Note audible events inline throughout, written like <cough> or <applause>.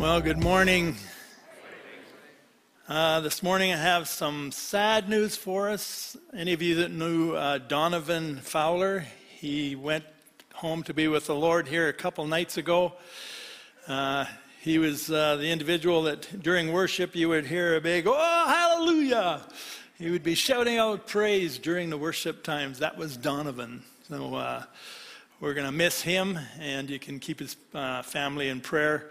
Well, good morning. Uh, this morning I have some sad news for us. Any of you that knew uh, Donovan Fowler, he went home to be with the Lord here a couple nights ago. Uh, he was uh, the individual that during worship you would hear a big, oh, hallelujah. He would be shouting out praise during the worship times. That was Donovan. So uh, we're going to miss him, and you can keep his uh, family in prayer.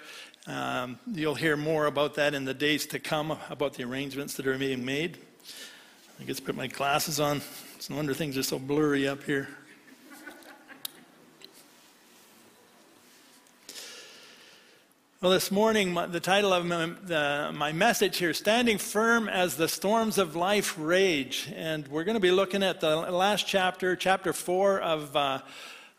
Um, you'll hear more about that in the days to come, about the arrangements that are being made. I guess put my glasses on. It's no wonder things are so blurry up here. Well, this morning, the title of my, message here, Standing Firm as the Storms of Life Rage. And we're going to be looking at the last chapter, chapter 4 of uh,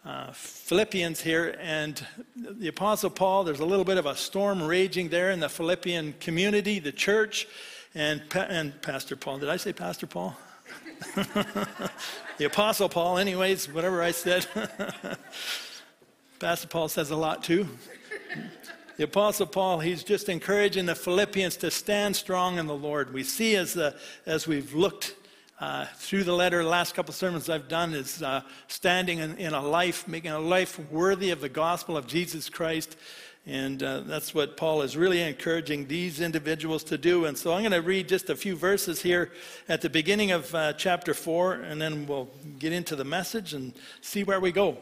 uh, Philippians here. And the Apostle Paul, there's a little bit of a storm raging there in the Philippian community, the church. And, and Pastor Paul, did I say Pastor Paul? <laughs> the Apostle Paul, anyways, whatever I said. <laughs> Pastor Paul says a lot too. The Apostle Paul, he's just encouraging the Philippians to stand strong in the Lord. We see as, the, as we've looked uh, through the letter, the last couple sermons I've done is uh, standing in, in, a life, making a life worthy of the gospel of Jesus Christ. And uh, that's what Paul is really encouraging these individuals to do. And so I'm going to read just a few verses here at the beginning of uh, chapter 4, and then we'll get into the message and see where we go.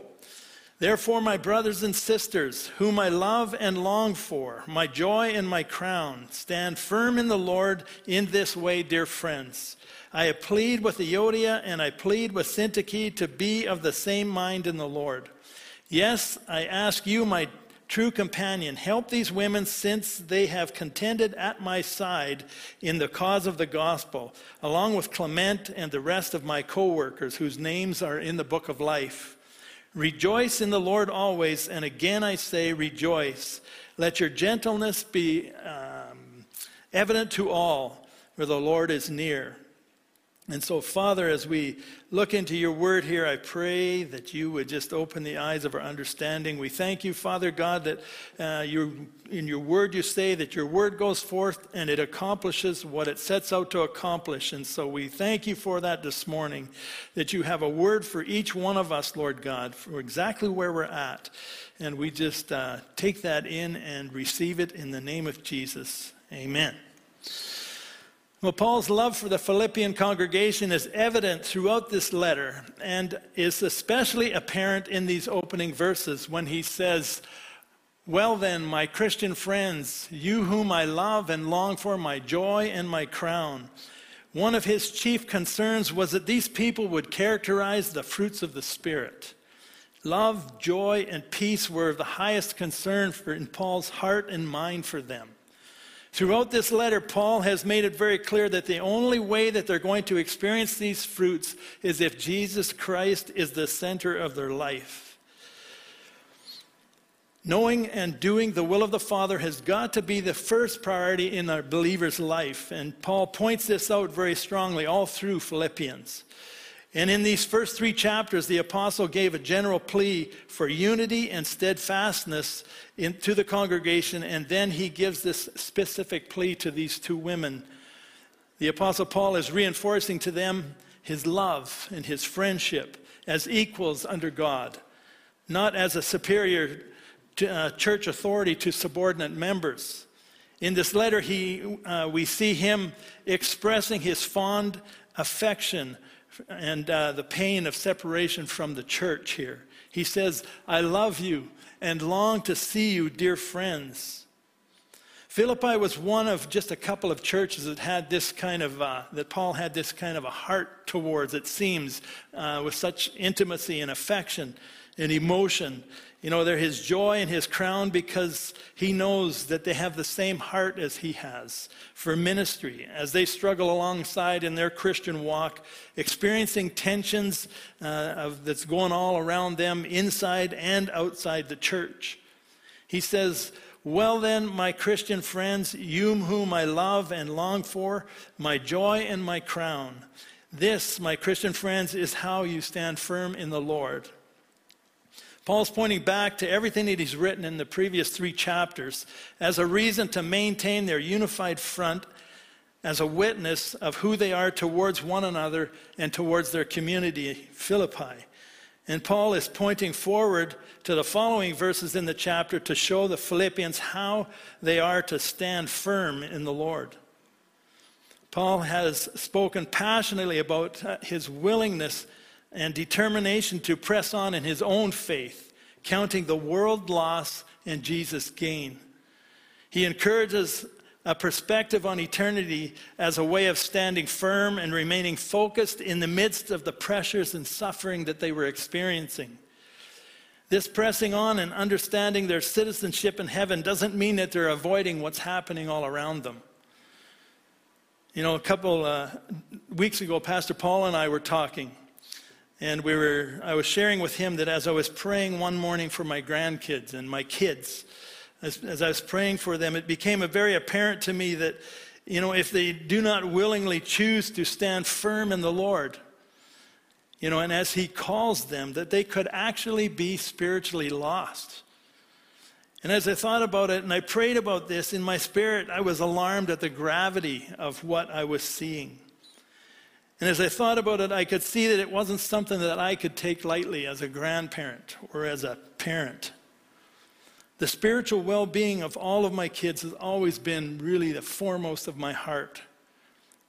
Therefore, my brothers and sisters, whom I love and long for, my joy and my crown, stand firm in the Lord in this way, dear friends. I plead with Euodia and I plead with Syntyche to be of the same mind in the Lord. Yes, I ask you, my true companion, help these women since they have contended at my side in the cause of the gospel, along with Clement and the rest of my co workers whose names are in the book of life. Rejoice in the Lord always, and again I say, rejoice. Let your gentleness be um, evident to all, for the Lord is near. And so, Father, as we look into your word here, I pray that you would just open the eyes of our understanding. We thank you, Father God, that uh, you, in your word you say that your word goes forth and it accomplishes what it sets out to accomplish. And so we thank you for that this morning, that you have a word for each one of us, Lord God, for exactly where we're at. And we just uh, take that in and receive it in the name of Jesus. Amen. Well, Paul's love for the Philippian congregation is evident throughout this letter and is especially apparent in these opening verses when he says, Well, then, my Christian friends, you whom I love and long for, my joy and my crown. One of his chief concerns was that these people would characterize the fruits of the Spirit. Love, joy, and peace were of the highest concern for, in Paul's heart and mind for them. Throughout this letter, Paul has made it very clear that the only way that they're going to experience these fruits is if Jesus Christ is the center of their life. Knowing and doing the will of the Father has got to be the first priority in a believer's life. And Paul points this out very strongly all through Philippians. And in these first three chapters, the apostle gave a general plea for unity and steadfastness in, to the congregation, and then he gives this specific plea to these two women. The apostle Paul is reinforcing to them his love and his friendship as equals under God, not as a superior to, uh, church authority to subordinate members. In this letter, he, uh, we see him expressing his fond affection and uh, the pain of separation from the church here. He says, I love you and long to see you, dear friends. Philippi was one of just a couple of churches that had this kind of, uh, that Paul had this kind of a heart towards, it seems, uh, with such intimacy and affection and emotion. You know, they're his joy and his crown because he knows that they have the same heart as he has for ministry as they struggle alongside in their Christian walk, experiencing tensions uh, of, that's going all around them inside and outside the church. He says, Well, then, my Christian friends, you whom I love and long for, my joy and my crown. This, my Christian friends, is how you stand firm in the Lord. Paul's pointing back to everything that he's written in the previous three chapters as a reason to maintain their unified front as a witness of who they are towards one another and towards their community, Philippi. And Paul is pointing forward to the following verses in the chapter to show the Philippians how they are to stand firm in the Lord. Paul has spoken passionately about his willingness and determination to press on in his own faith, counting the world loss and Jesus gain. He encourages a perspective on eternity as a way of standing firm and remaining focused in the midst of the pressures and suffering that they were experiencing. This pressing on and understanding their citizenship in heaven doesn't mean that they're avoiding what's happening all around them. You know, a couple uh, weeks ago, Pastor Paul and I were talking, and we were, I was sharing with him that as I was praying one morning for my grandkids and my kids, as, as I was praying for them, it became very apparent to me that, you know, if they do not willingly choose to stand firm in the Lord, you know, and as He calls them, that they could actually be spiritually lost. And as I thought about it and I prayed about this in my spirit, I was alarmed at the gravity of what I was seeing. And as I thought about it, I could see that it wasn't something that I could take lightly as a grandparent or as a parent. The spiritual well being of all of my kids has always been really the foremost of my heart.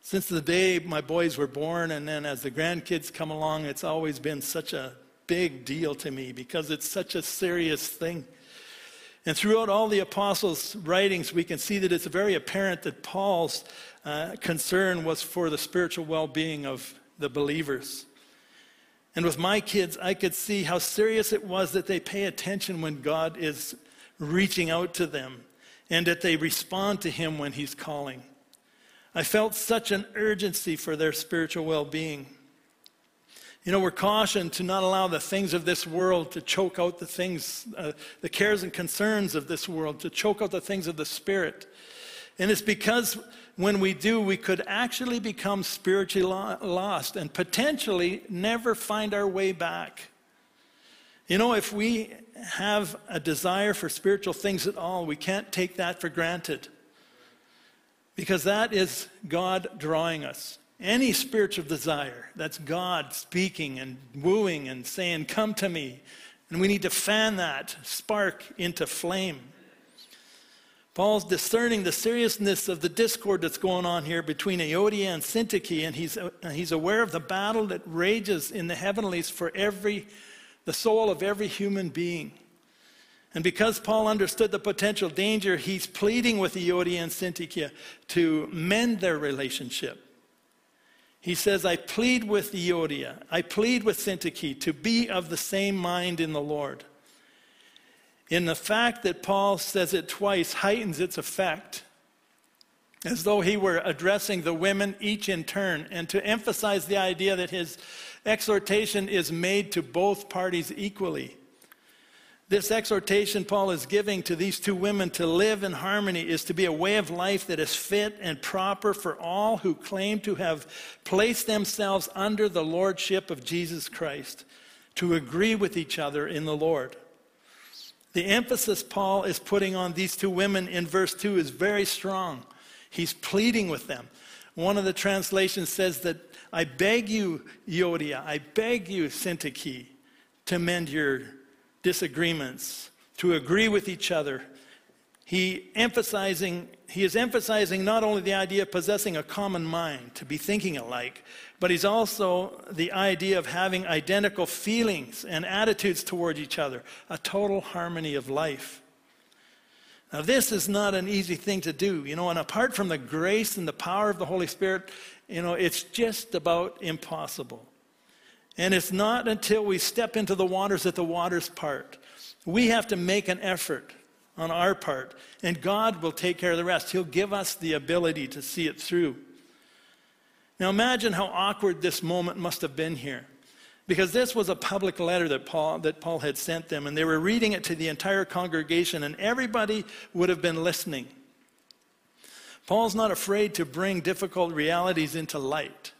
Since the day my boys were born, and then as the grandkids come along, it's always been such a big deal to me because it's such a serious thing. And throughout all the apostles' writings, we can see that it's very apparent that Paul's uh, concern was for the spiritual well being of the believers. And with my kids, I could see how serious it was that they pay attention when God is reaching out to them and that they respond to Him when He's calling. I felt such an urgency for their spiritual well being. You know, we're cautioned to not allow the things of this world to choke out the things, uh, the cares and concerns of this world, to choke out the things of the Spirit. And it's because when we do, we could actually become spiritually lost and potentially never find our way back. You know, if we have a desire for spiritual things at all, we can't take that for granted. Because that is God drawing us. Any spiritual desire, that's God speaking and wooing and saying, Come to me. And we need to fan that spark into flame. Paul's discerning the seriousness of the discord that's going on here between Euodia and Syntyche, and he's, uh, he's aware of the battle that rages in the heavenlies for every, the soul of every human being. And because Paul understood the potential danger, he's pleading with Euodia and Syntyche to mend their relationship. He says, I plead with Euodia, I plead with Syntyche to be of the same mind in the Lord. In the fact that Paul says it twice heightens its effect, as though he were addressing the women each in turn, and to emphasize the idea that his exhortation is made to both parties equally. This exhortation Paul is giving to these two women to live in harmony is to be a way of life that is fit and proper for all who claim to have placed themselves under the lordship of Jesus Christ, to agree with each other in the Lord. The emphasis Paul is putting on these two women in verse 2 is very strong. He's pleading with them. One of the translations says that, I beg you, Euodia, I beg you, Syntyche, to mend your disagreements, to agree with each other. He, emphasizing, he is emphasizing not only the idea of possessing a common mind, to be thinking alike, but he's also the idea of having identical feelings and attitudes toward each other, a total harmony of life. Now, this is not an easy thing to do, you know, and apart from the grace and the power of the Holy Spirit, you know, it's just about impossible. And it's not until we step into the waters that the waters part. We have to make an effort on our part, and God will take care of the rest. He'll give us the ability to see it through. Now, imagine how awkward this moment must have been here. Because this was a public letter that Paul, that Paul had sent them, and they were reading it to the entire congregation, and everybody would have been listening. Paul's not afraid to bring difficult realities into light.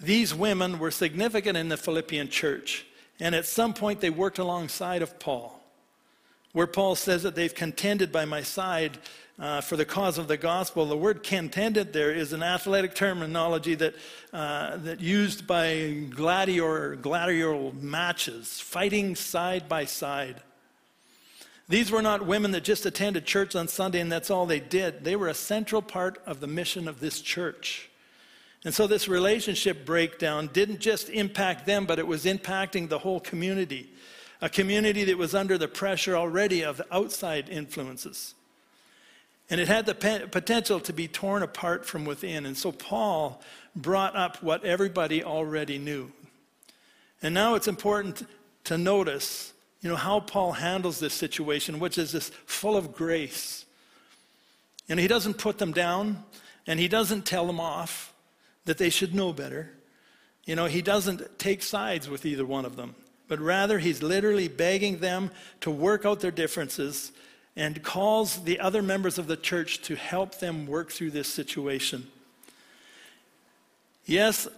These women were significant in the Philippian church, And at some point, they worked alongside of Paul, where Paul says that they've contended by my side uh, for the cause of the gospel. The word contended there is an athletic terminology that, uh, that used by gladiator, matches, fighting side by side. These were not women that just attended church on Sunday and that's all they did. They were a central part of the mission of this church. And so this relationship breakdown didn't just impact them, but it was impacting the whole community. A community that was under the pressure already of outside influences. And it had the potential to be torn apart from within. And so Paul brought up what everybody already knew. And now it's important to notice, you know, how Paul handles this situation, which is this full of grace. And he doesn't put them down, and he doesn't tell them off that they should know better. You know, he doesn't take sides with either one of them, but rather he's literally begging them to work out their differences and calls the other members of the church to help them work through this situation. Yes,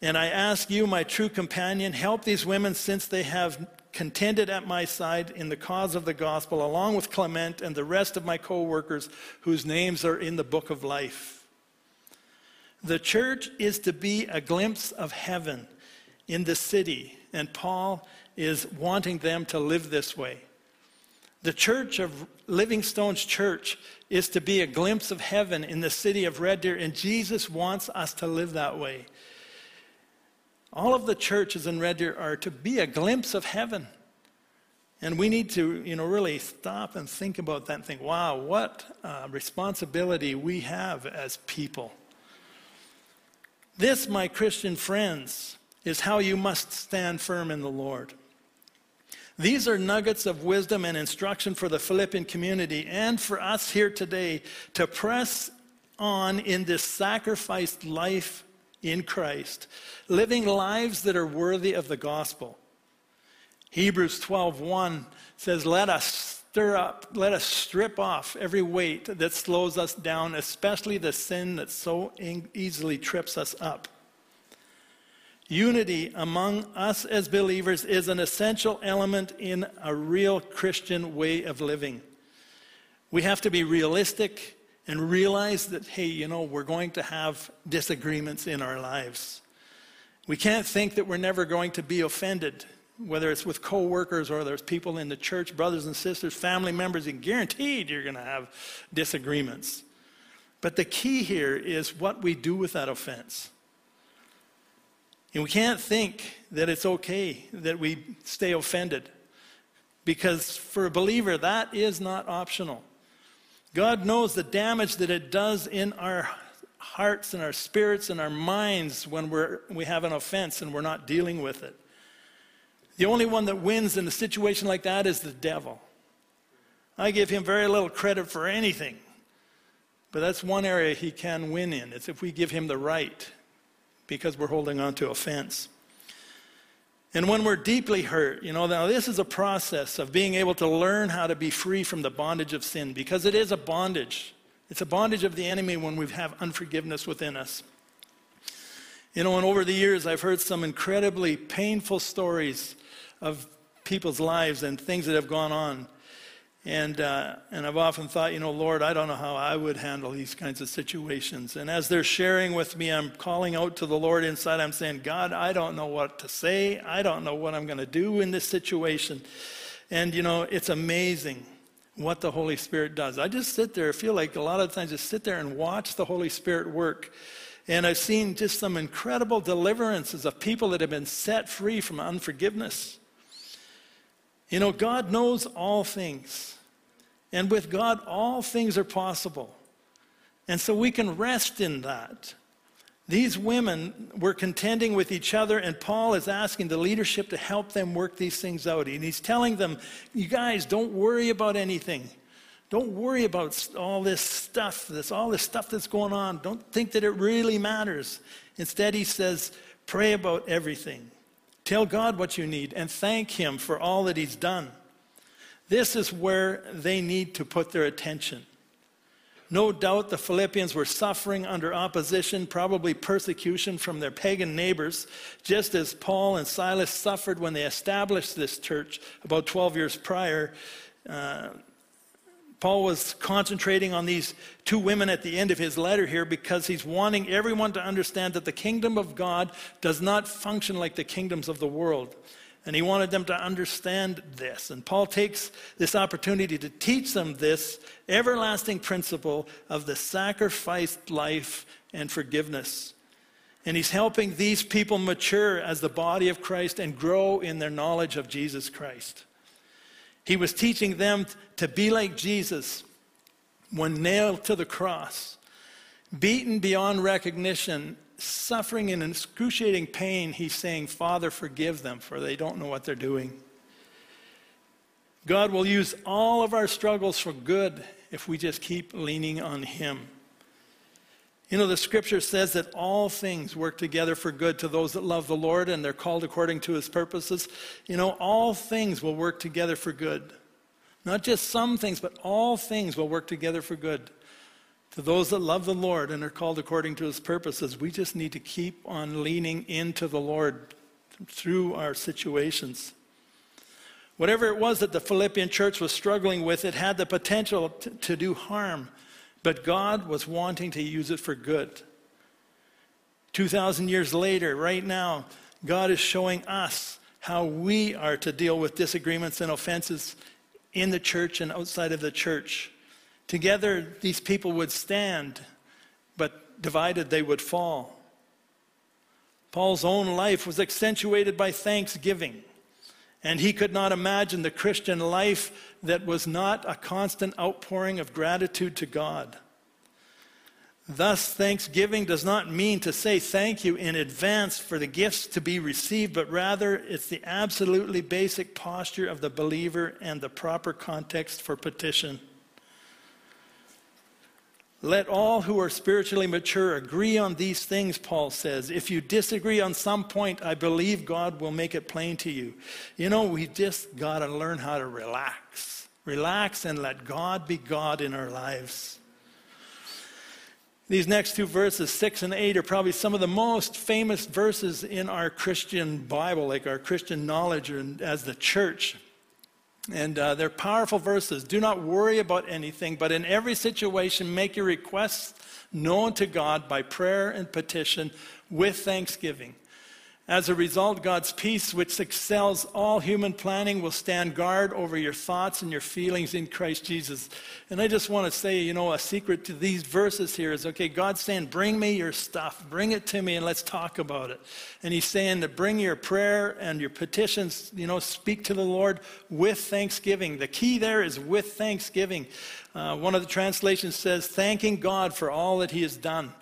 and I ask you, my true companion, help these women since they have contended at my side in the cause of the gospel, along with Clement and the rest of my co workers whose names are in the book of life. The church is to be a glimpse of heaven in the city, and Paul is wanting them to live this way. The church of Living Stones church is to be a glimpse of heaven in the city of Red Deer, and Jesus wants us to live that way. All of the churches in Red Deer are to be a glimpse of heaven. And we need to, you know, really stop and think about that and think, wow, what responsibility we have as people. This, my Christian friends, is how you must stand firm in the Lord. These are nuggets of wisdom and instruction for the Philippian community and for us here today to press on in this sacrificed life in Christ, living lives that are worthy of the gospel. Hebrews 12:1 says, "Let us stir up, let us strip off every weight that slows us down, especially the sin that so easily trips us up." Unity among us as believers is an essential element in a real Christian way of living. We have to be realistic and realize that, hey, you know, we're going to have disagreements in our lives. We can't think that we're never going to be offended, whether it's with coworkers or there's people in the church, brothers and sisters, family members, and guaranteed you're going to have disagreements. But the key here is what we do with that offense. And we can't think that it's okay that we stay offended because for a believer, that is not optional. God knows the damage that it does in our hearts and our spirits and our minds when we're, we have an offense and we're not dealing with it. The only one that wins in a situation like that is the devil. I give him very little credit for anything, but that's one area he can win in. It's if we give him the right because we're holding on to offense. And when we're deeply hurt, you know, now this is a process of being able to learn how to be free from the bondage of sin because it is a bondage. It's a bondage of the enemy when we have unforgiveness within us. You know, and over the years, I've heard some incredibly painful stories of people's lives and things that have gone on. And, uh, and I've often thought, you know, Lord, I don't know how I would handle these kinds of situations. And as they're sharing with me, I'm calling out to the Lord inside. I'm saying, God, I don't know what to say. I don't know what I'm going to do in this situation. And, you know, it's amazing what the Holy Spirit does. I just sit there, I feel like a lot of times just sit there and watch the Holy Spirit work. And I've seen just some incredible deliverances of people that have been set free from unforgiveness. You know, God knows all things. And with God, all things are possible. And so we can rest in that. These women were contending with each other, and Paul is asking the leadership to help them work these things out. And he's telling them, you guys, don't worry about anything. Don't worry about all this stuff, this, all this stuff that's going on. Don't think that it really matters. Instead, he says, pray about everything. Tell God what you need and thank Him for all that He's done. This is where they need to put their attention. No doubt the Philippians were suffering under opposition, probably persecution from their pagan neighbors, just as Paul and Silas suffered when they established this church about 12 years prior. Uh, Paul was concentrating on these two women at the end of his letter here because he's wanting everyone to understand that the kingdom of God does not function like the kingdoms of the world. And he wanted them to understand this. And Paul takes this opportunity to teach them this everlasting principle of the sacrificed life and forgiveness. And he's helping these people mature as the body of Christ and grow in their knowledge of Jesus Christ. He was teaching them to be like Jesus when nailed to the cross, beaten beyond recognition, suffering in excruciating pain. He's saying, Father, forgive them, for they don't know what they're doing. God will use all of our struggles for good if we just keep leaning on Him. You know, the scripture says that all things work together for good to those that love the Lord and they're called according to his purposes. You know, all things will work together for good. Not just some things, but all things will work together for good. To those that love the Lord and are called according to his purposes, we just need to keep on leaning into the Lord through our situations. Whatever it was that the Philippian church was struggling with, it had the potential to, do harm. But God was wanting to use it for good. 2,000 years later, right now, God is showing us how we are to deal with disagreements and offenses in the church and outside of the church. Together, these people would stand, but divided, they would fall. Paul's own life was accentuated by thanksgiving. And he could not imagine the Christian life that was not a constant outpouring of gratitude to God. Thus, thanksgiving does not mean to say thank you in advance for the gifts to be received, but rather it's the absolutely basic posture of the believer and the proper context for petition. Let all who are spiritually mature agree on these things, Paul says. If you disagree on some point, I believe God will make it plain to you. You know, we just got to learn how to relax. Relax and let God be God in our lives. These next two verses, 6 and 8, are probably some of the most famous verses in our Christian Bible, like our Christian knowledge as the church. And uh, they're powerful verses. Do not worry about anything, but in every situation, make your requests known to God by prayer and petition with thanksgiving. As a result, God's peace, which excels all human planning, will stand guard over your thoughts and your feelings in Christ Jesus. And I just want to say, you know, a secret to these verses here is okay, God's saying, bring me your stuff, bring it to me, and let's talk about it. And He's saying to bring your prayer and your petitions, you know, speak to the Lord with thanksgiving. The key there is with thanksgiving. Uh, one of the translations says, thanking God for all that He has done.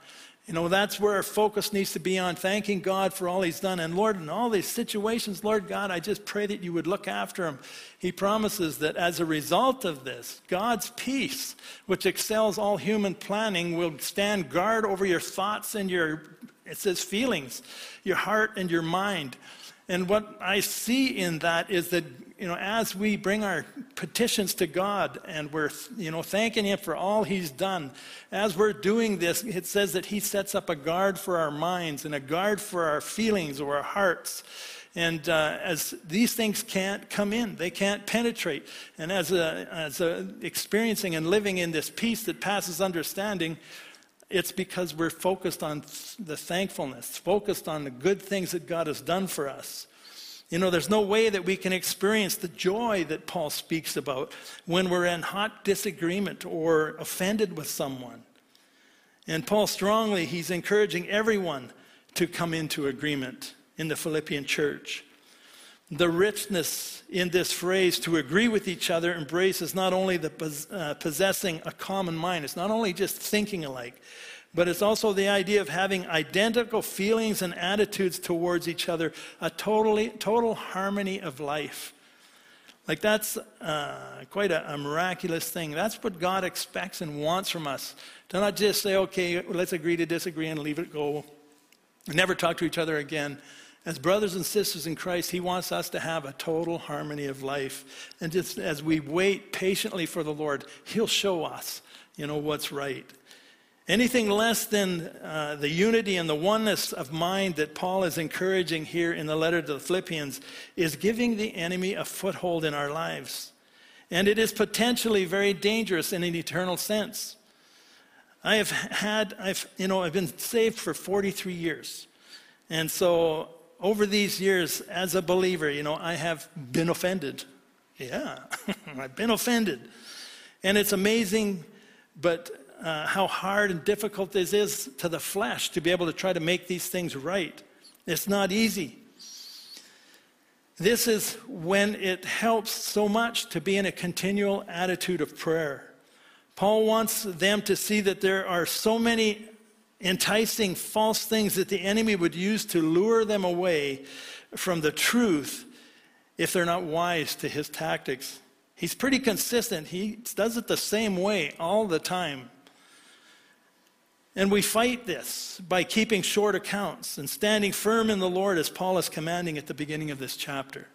You know, that's where our focus needs to be on thanking God for all He's done. And Lord, in all these situations, Lord God, I just pray that you would look after Him. He promises that as a result of this, God's peace, which excels all human planning, will stand guard over your thoughts and your, it says, feelings, your heart and your mind. And what I see in that is that you know, as we bring our petitions to God and we're, you know, thanking Him for all He's done, as we're doing this, it says that He sets up a guard for our minds and a guard for our feelings or our hearts. And uh, as these things can't come in, they can't penetrate. And as, a, as a experiencing and living in this peace that passes understanding, it's because we're focused on the thankfulness, focused on the good things that God has done for us. You know, there's no way that we can experience the joy that Paul speaks about when we're in hot disagreement or offended with someone. And Paul strongly, he's encouraging everyone to come into agreement in the Philippian church. The richness in this phrase, to agree with each other, embraces not only the uh, possessing a common mind, it's not only just thinking alike, but it's also the idea of having identical feelings and attitudes towards each other, a totally, total harmony of life. Like that's uh, quite a, a, miraculous thing. That's what God expects and wants from us. To not just say, okay, let's agree to disagree and leave it go. Never talk to each other again. As brothers and sisters in Christ, He wants us to have a total harmony of life. And just as we wait patiently for the Lord, He'll show us you know, what's right. Anything less than uh, the unity and the oneness of mind that Paul is encouraging here in the letter to the Philippians is giving the enemy a foothold in our lives. And it is potentially very dangerous in an eternal sense. I have had, I've, you know, I've been saved for 43 years. And so over these years, as a believer, you know, I have been offended. Yeah, <laughs> I've been offended. And it's amazing, but uh, how hard and difficult this is to the flesh to be able to try to make these things right. It's not easy. This is when it helps so much to be in a continual attitude of prayer. Paul wants them to see that there are so many enticing false things that the enemy would use to lure them away from the truth if they're not wise to his tactics. He's pretty consistent. He does it the same way all the time. And we fight this by keeping short accounts and standing firm in the Lord as Paul is commanding at the beginning of this chapter.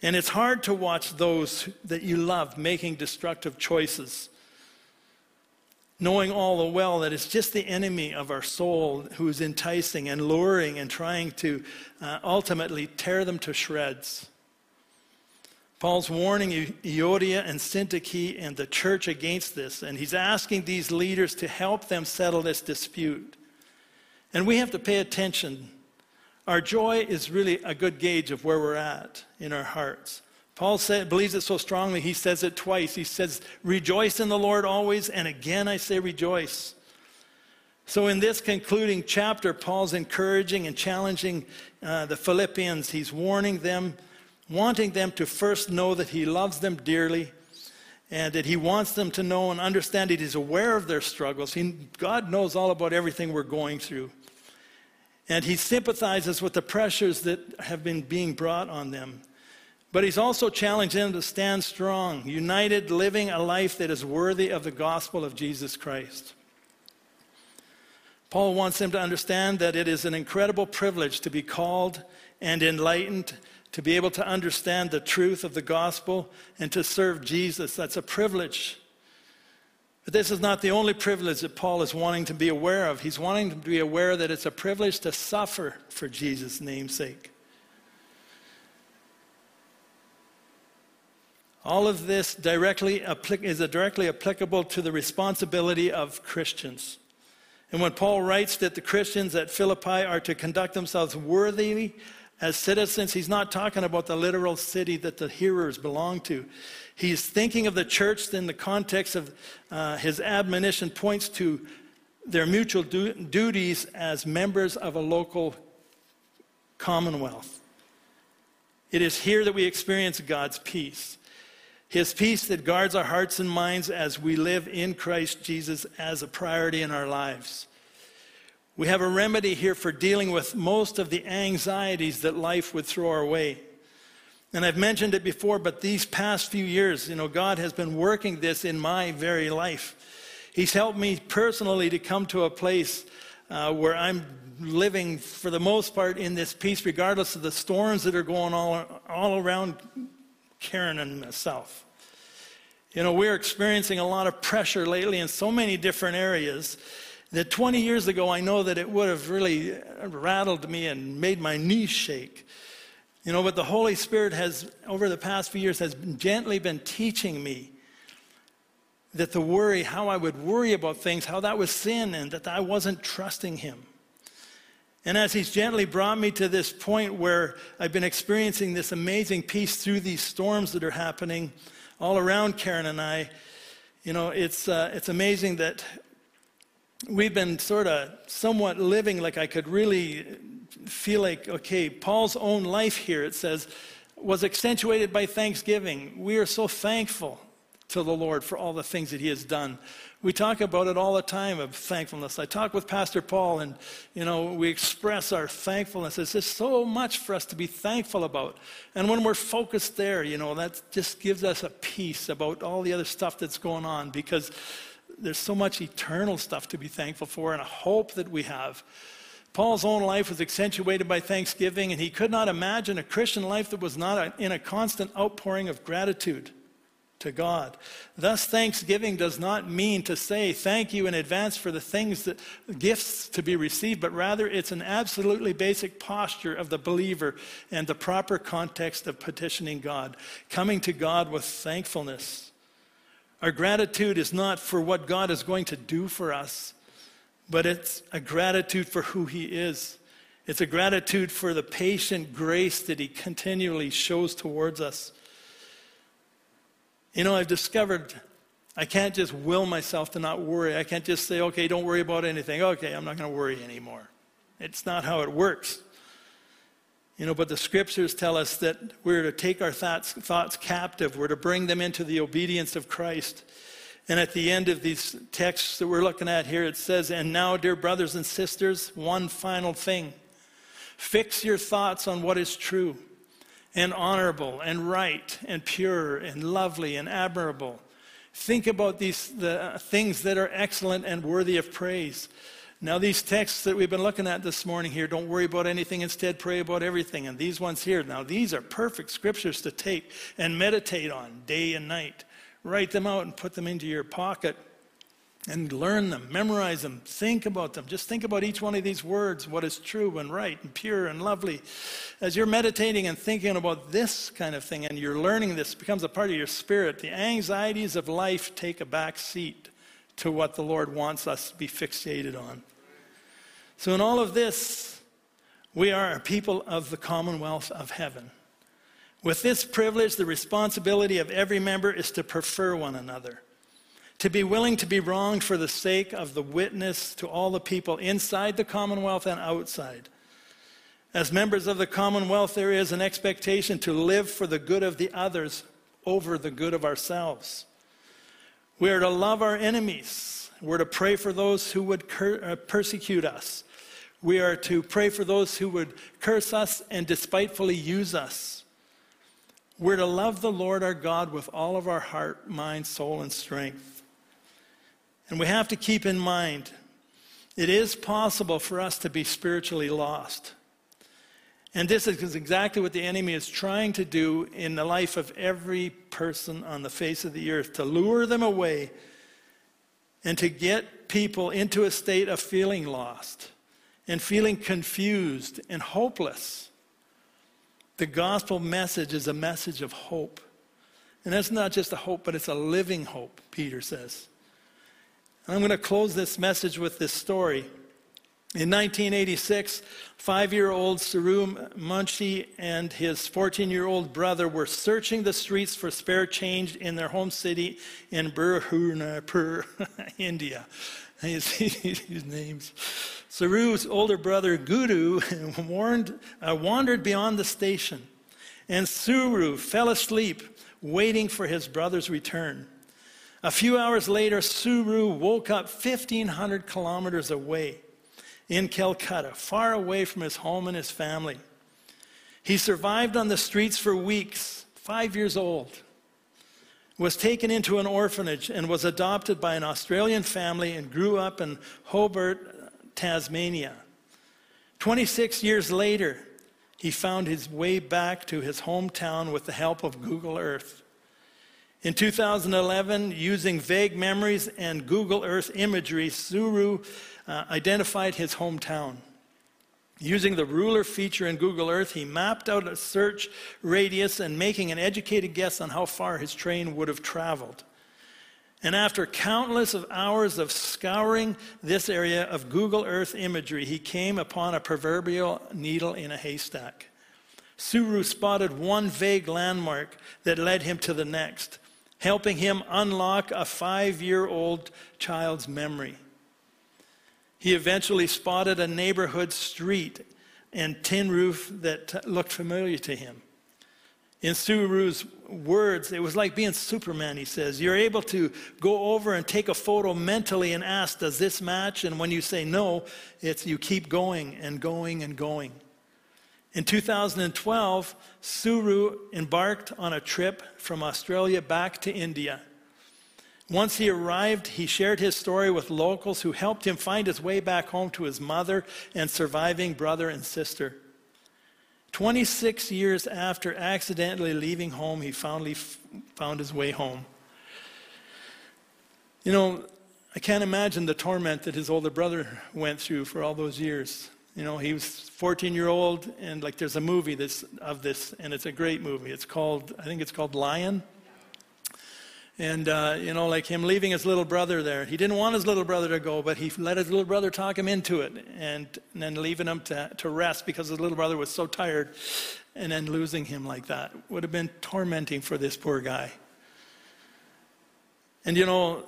And it's hard to watch those that you love making destructive choices, knowing all the well that it's just the enemy of our soul who's enticing and luring and trying to uh, ultimately tear them to shreds. Paul's warning Euodia and Syntyche and the church against this, and he's asking these leaders to help them settle this dispute. And we have to pay attention. Our joy is really a good gauge of where we're at in our hearts. Paul said, believes it so strongly, he says it twice. He says, Rejoice in the Lord always, and again I say rejoice. So, in this concluding chapter, Paul's encouraging and challenging uh, the Philippians. He's warning them wanting them to first know that He loves them dearly and that He wants them to know and understand that He's aware of their struggles. He, God knows all about everything we're going through. And He sympathizes with the pressures that have been being brought on them. But He's also challenged them to stand strong, united, living a life that is worthy of the gospel of Jesus Christ. Paul wants them to understand that it is an incredible privilege to be called and enlightened to be able to understand the truth of the gospel and to serve Jesus. That's a privilege. But this is not the only privilege that Paul is wanting to be aware of. He's wanting to be aware that it's a privilege to suffer for Jesus' name's sake. All of this directly is directly applicable to the responsibility of Christians. And when Paul writes that the Christians at Philippi are to conduct themselves worthily as citizens, he's not talking about the literal city that the hearers belong to. He's thinking of the church in the context of uh, his admonition points to their mutual du- duties as members of a local commonwealth. It is here that we experience God's peace. His peace that guards our hearts and minds as we live in Christ Jesus as a priority in our lives. We have a remedy here for dealing with most of the anxieties that life would throw our way. And I've mentioned it before, but these past few years, you know, God has been working this in my very life. He's helped me personally to come to a place uh, where I'm living, for the most part, in this peace, regardless of the storms that are going all, all around Karen and myself. You know, we're experiencing a lot of pressure lately in so many different areas that 20 years ago, I know that it would have really rattled me and made my knees shake. You know, but the Holy Spirit has, over the past few years, has gently been teaching me that the worry, how I would worry about things, how that was sin, and that I wasn't trusting Him. And as He's gently brought me to this point where I've been experiencing this amazing peace through these storms that are happening all around Karen and I, you know, it's, uh, it's amazing that we've been sort of somewhat living like I could really feel like, okay, Paul's own life here, it says, was accentuated by thanksgiving. We are so thankful to the Lord for all the things that he has done. We talk about it all the time of thankfulness. I talk with Pastor Paul and, you know, we express our thankfulness. There's just so much for us to be thankful about. And when we're focused there, you know, that just gives us a peace about all the other stuff that's going on because there's so much eternal stuff to be thankful for and a hope that we have. Paul's own life was accentuated by thanksgiving, and he could not imagine a Christian life that was not in a constant outpouring of gratitude. To God. Thus, thanksgiving does not mean to say thank you in advance for the things that gifts to be received, but rather it's an absolutely basic posture of the believer and the proper context of petitioning God, coming to God with thankfulness. Our gratitude is not for what God is going to do for us, but it's a gratitude for who He is. It's a gratitude for the patient grace that He continually shows towards us. You know, I've discovered I can't just will myself to not worry. I can't just say, okay, don't worry about anything. Okay, I'm not going to worry anymore. It's not how it works. You know, but the scriptures tell us that we're to take our thoughts, thoughts captive, we're to bring them into the obedience of Christ. And at the end of these texts that we're looking at here, it says, And now, dear brothers and sisters, one final thing. Fix your thoughts on what is true and honorable and right and pure and lovely and admirable. Think about these the things that are excellent and worthy of praise. Now, these texts that we've been looking at this morning here, don't worry about anything, instead, pray about everything. And these ones here, now, these are perfect scriptures to take and meditate on day and night. Write them out and put them into your pocket and learn them, memorize them, think about them. Just think about each one of these words, what is true and right and pure and lovely. As you're meditating and thinking about this kind of thing and you're learning this becomes a part of your spirit, the anxieties of life take a back seat to what the Lord wants us to be fixated on. So, in all of this, we are a people of the commonwealth of heaven. With this privilege, the responsibility of every member is to prefer one another to be willing to be wronged for the sake of the witness to all the people inside the Commonwealth and outside. As members of the Commonwealth, there is an expectation to live for the good of the others over the good of ourselves. We are to love our enemies. We're to pray for those who would uh, persecute us. We are to pray for those who would curse us and despitefully use us. We're to love the Lord our God with all of our heart, mind, soul, and strength. And we have to keep in mind it is possible for us to be spiritually lost. And this is exactly what the enemy is trying to do in the life of every person on the face of the earth to lure them away and to get people into a state of feeling lost and feeling confused and hopeless. The gospel message is a message of hope. And that's not just a hope, but it's a living hope, Peter says. I'm going to close this message with this story. In 1986, five year old Saroo Munshi and his 14 year old brother were searching the streets for spare change in their home city in Burhanpur, <laughs> India. <laughs> His, his names. Saroo's older brother, Guru, <laughs> warned, uh, wandered beyond the station, and Suru fell asleep waiting for his brother's return. A few hours later, Suru woke up 1,500 kilometers away in Calcutta, far away from his home and his family. He survived on the streets for weeks, five years old, was taken into an orphanage, and was adopted by an Australian family and grew up in Hobart, Tasmania. 26 years later, he found his way back to his hometown with the help of Google Earth. In 2011, using vague memories and Google Earth imagery, Suru uh, identified his hometown. Using the ruler feature in Google Earth, he mapped out a search radius and making an educated guess on how far his train would have traveled. And after countless of hours of scouring this area of Google Earth imagery, he came upon a proverbial needle in a haystack. Suru spotted one vague landmark that led him to the next helping him unlock a five year old child's memory. He eventually spotted a neighborhood street and tin roof that looked familiar to him. In Suru's words, it was like being Superman, he says. You're able to go over and take a photo mentally and ask, Does this match? And when you say no, it's you keep going and going and going. In 2012, Suru embarked on a trip from Australia back to India. Once he arrived, he shared his story with locals who helped him find his way back home to his mother and surviving brother and sister. 26 years after accidentally leaving home, he finally, found his way home. You know, I can't imagine the torment that his older brother went through for all those years. You know, he was 14 year old, and like there's a movie this, of this, and it's a great movie. It's called, I think it's called Lion. And, uh, you know, like him leaving his little brother there. He didn't want his little brother to go, but he let his little brother talk him into it and, and then leaving him to, to rest because his little brother was so tired and then losing him like that would have been tormenting for this poor guy. And, you know,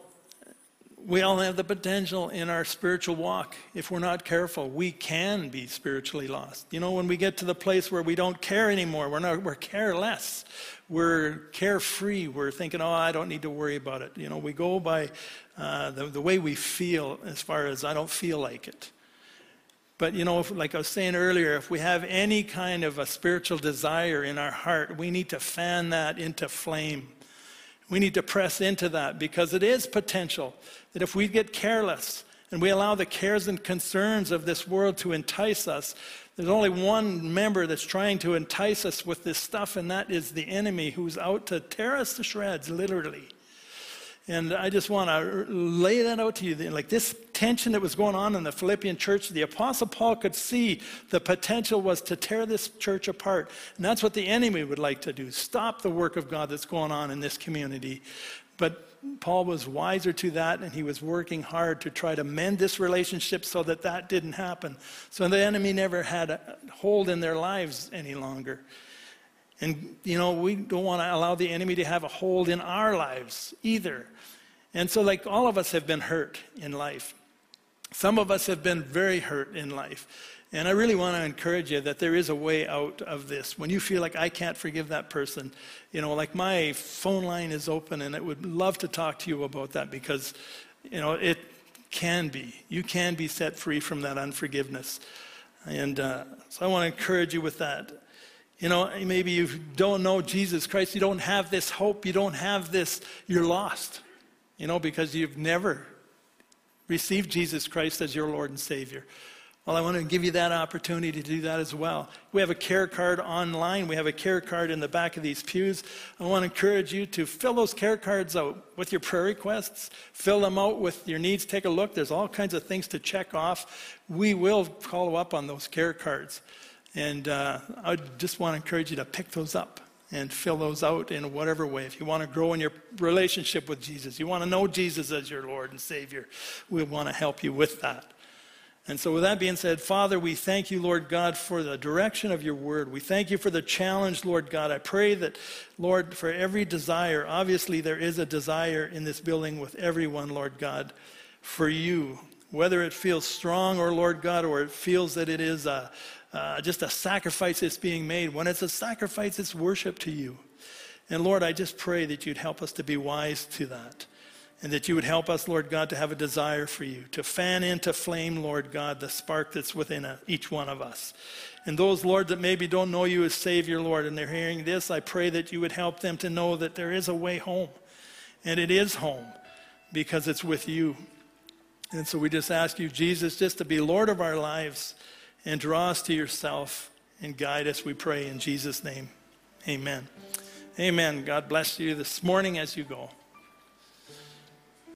we all have the potential in our spiritual walk. If we're not careful, we can be spiritually lost. You know, when we get to the place where we don't care anymore, we're, not, we're careless, we're carefree, we're thinking, oh, I don't need to worry about it. You know, we go by uh, the, the way we feel as far as I don't feel like it. But, you know, if, like I was saying earlier, if we have any kind of a spiritual desire in our heart, we need to fan that into flame. We need to press into that because it is potential that if we get careless and we allow the cares and concerns of this world to entice us, there's only one member that's trying to entice us with this stuff, and that is the enemy who's out to tear us to shreds, literally. And I just want to lay that out to you. Like this tension that was going on in the Philippian church, the Apostle Paul could see the potential was to tear this church apart. And that's what the enemy would like to do stop the work of God that's going on in this community. But Paul was wiser to that, and he was working hard to try to mend this relationship so that that didn't happen. So the enemy never had a hold in their lives any longer. And, you know, we don't want to allow the enemy to have a hold in our lives either. And so, like, all of us have been hurt in life. Some of us have been very hurt in life. And I really want to encourage you that there is a way out of this. When you feel like I can't forgive that person, you know, like my phone line is open and I would love to talk to you about that because, you know, it can be. You can be set free from that unforgiveness. And uh, so I want to encourage you with that. You know, maybe you don't know Jesus Christ, you don't have this hope, you don't have this, you're lost, you know, because you've never received Jesus Christ as your Lord and Savior. Well, I want to give you that opportunity to do that as well. We have a care card online. We have a care card in the back of these pews. I want to encourage you to fill those care cards out with your prayer requests. Fill them out with your needs. Take a look. There's all kinds of things to check off. We will follow up on those care cards. And uh, I just want to encourage you to pick those up and fill those out in whatever way. If you want to grow in your relationship with Jesus, you want to know Jesus as your Lord and Savior, we want to help you with that. And so, with that being said, Father, we thank you, Lord God, for the direction of your word. We thank you for the challenge, Lord God. I pray that, Lord, for every desire, obviously there is a desire in this building with everyone, Lord God, for you. Whether it feels strong, or Lord God, or it feels that it is a, uh, just a sacrifice that's being made. When it's a sacrifice, it's worship to you. And Lord, I just pray that you'd help us to be wise to that. And that you would help us, Lord God, to have a desire for you, to fan into flame, Lord God, the spark that's within a, each one of us. And those, Lord, that maybe don't know you as Savior, Lord, and they're hearing this, I pray that you would help them to know that there is a way home. And it is home because it's with you. And so we just ask you, Jesus, just to be Lord of our lives and draw us to yourself and guide us, we pray in Jesus' name. Amen. Amen. God bless you this morning as you go.